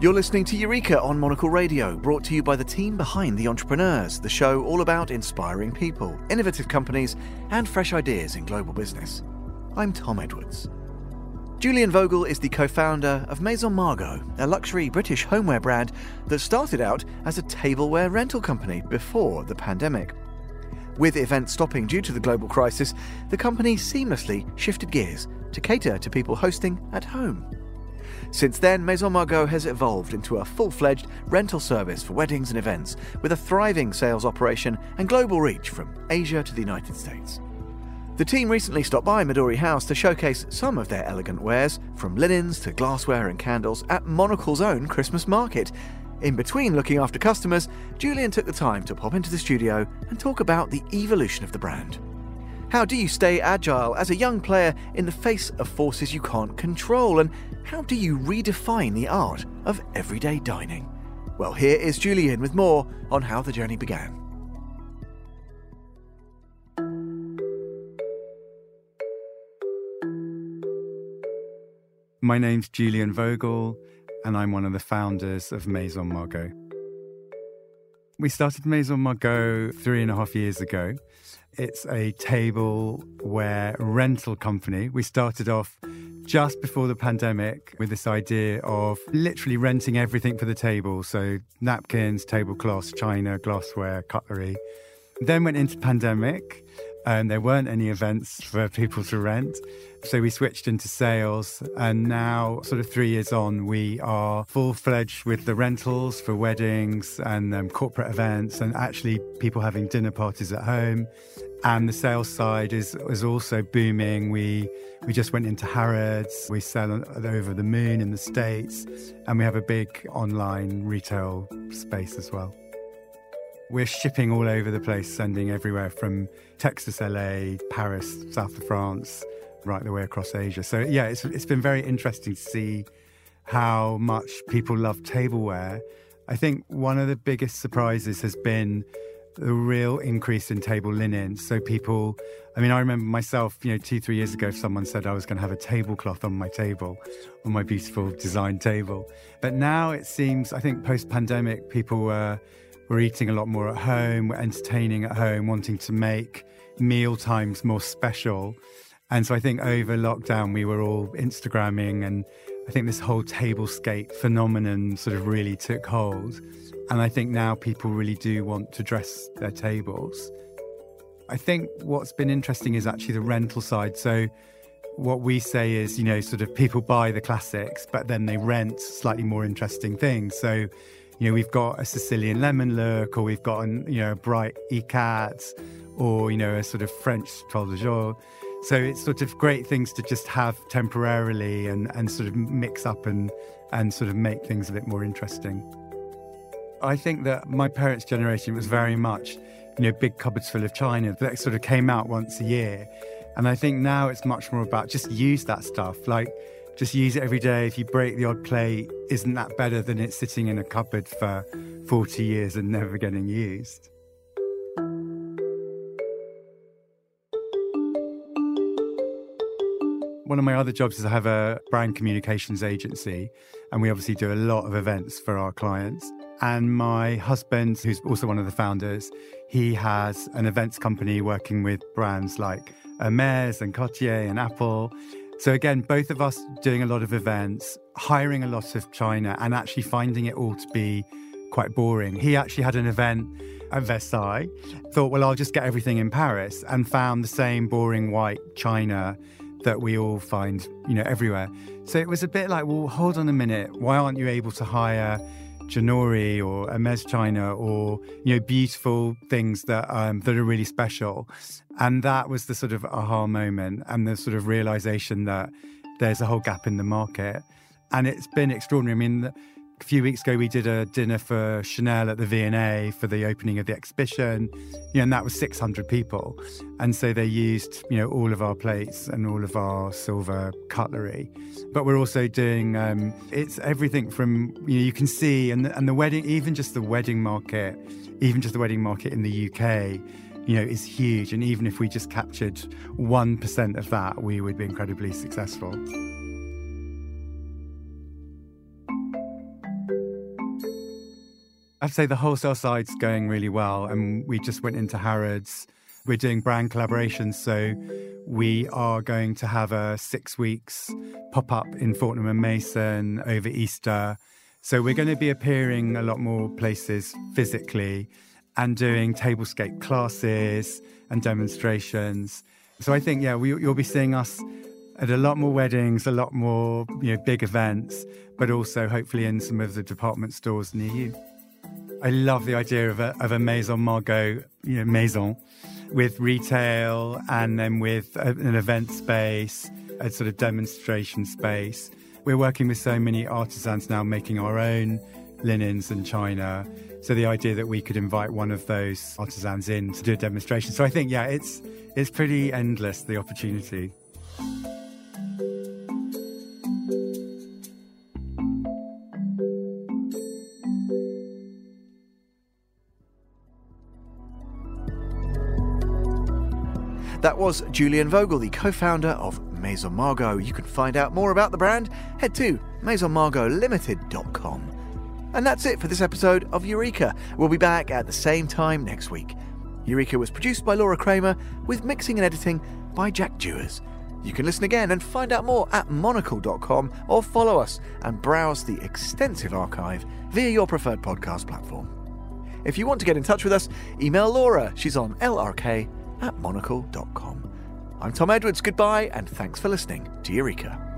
You're listening to Eureka on Monocle Radio, brought to you by the team behind The Entrepreneurs, the show all about inspiring people, innovative companies, and fresh ideas in global business. I'm Tom Edwards. Julian Vogel is the co founder of Maison Margaux, a luxury British homeware brand that started out as a tableware rental company before the pandemic. With events stopping due to the global crisis, the company seamlessly shifted gears to cater to people hosting at home. Since then, Maison Margaux has evolved into a full fledged rental service for weddings and events, with a thriving sales operation and global reach from Asia to the United States. The team recently stopped by Midori House to showcase some of their elegant wares, from linens to glassware and candles, at Monocle's own Christmas market. In between looking after customers, Julian took the time to pop into the studio and talk about the evolution of the brand. How do you stay agile as a young player in the face of forces you can't control? And how do you redefine the art of everyday dining? Well, here is Julian with more on how the journey began. My name's Julian Vogel, and I'm one of the founders of Maison Margaux. We started Maison Margaux three and a half years ago. It's a tableware rental company. We started off just before the pandemic with this idea of literally renting everything for the table. So napkins, tablecloths, china, glassware, cutlery. Then went into pandemic and there weren't any events for people to rent. So we switched into sales, and now, sort of three years on, we are full fledged with the rentals for weddings and um, corporate events, and actually people having dinner parties at home. And the sales side is is also booming. We we just went into Harrods. We sell over the moon in the states, and we have a big online retail space as well. We're shipping all over the place, sending everywhere from Texas, LA, Paris, south of France, right the way across Asia. So yeah, it's it's been very interesting to see how much people love tableware. I think one of the biggest surprises has been the real increase in table linen. So people, I mean, I remember myself, you know, two, three years ago, if someone said I was going to have a tablecloth on my table, on my beautiful design table. But now it seems, I think post pandemic, people were we're eating a lot more at home, we're entertaining at home, wanting to make meal times more special. And so I think over lockdown, we were all Instagramming, and I think this whole tablescape phenomenon sort of really took hold. And I think now people really do want to dress their tables. I think what's been interesting is actually the rental side. So, what we say is, you know, sort of people buy the classics, but then they rent slightly more interesting things. So, you know, we've got a Sicilian lemon look, or we've got, an, you know, a bright ikat, or, you know, a sort of French toile de Jouy. So it's sort of great things to just have temporarily and, and sort of mix up and, and sort of make things a bit more interesting. I think that my parents' generation was very much, you know, big cupboards full of china that sort of came out once a year. And I think now it's much more about just use that stuff. Like, just use it every day. If you break the odd plate, isn't that better than it sitting in a cupboard for 40 years and never getting used? One of my other jobs is I have a brand communications agency, and we obviously do a lot of events for our clients. And my husband, who's also one of the founders, he has an events company working with brands like Hermes and Cartier and Apple. So, again, both of us doing a lot of events, hiring a lot of china, and actually finding it all to be quite boring. He actually had an event at Versailles, thought, well, I'll just get everything in Paris, and found the same boring white china that we all find, you know, everywhere. So it was a bit like, well, hold on a minute. Why aren't you able to hire Ginori or Hermes China or you know beautiful things that um, that are really special, and that was the sort of aha moment and the sort of realization that there's a whole gap in the market, and it's been extraordinary. I mean, a few weeks ago, we did a dinner for Chanel at the V&A for the opening of the exhibition, you know, and that was 600 people. And so they used, you know, all of our plates and all of our silver cutlery. But we're also doing, um, it's everything from, you know, you can see, and, and the wedding, even just the wedding market, even just the wedding market in the UK, you know, is huge. And even if we just captured 1% of that, we would be incredibly successful. I'd say the wholesale side's going really well. And we just went into Harrods. We're doing brand collaborations. So we are going to have a six weeks pop up in Fortnum and Mason over Easter. So we're going to be appearing a lot more places physically and doing tablescape classes and demonstrations. So I think, yeah, we, you'll be seeing us at a lot more weddings, a lot more you know big events, but also hopefully in some of the department stores near you. I love the idea of a, of a Maison Margaux, you know, maison with retail and then with a, an event space, a sort of demonstration space. We're working with so many artisans now making our own linens and china. So the idea that we could invite one of those artisans in to do a demonstration. So I think, yeah, it's it's pretty endless the opportunity. That was Julian Vogel, the co founder of Maison Margaux. You can find out more about the brand, head to maisonmargotlimited.com. And that's it for this episode of Eureka. We'll be back at the same time next week. Eureka was produced by Laura Kramer with mixing and editing by Jack Dewars. You can listen again and find out more at monocle.com or follow us and browse the extensive archive via your preferred podcast platform. If you want to get in touch with us, email Laura. She's on lrk at monocle.com. I'm Tom Edwards. Goodbye, and thanks for listening to Eureka.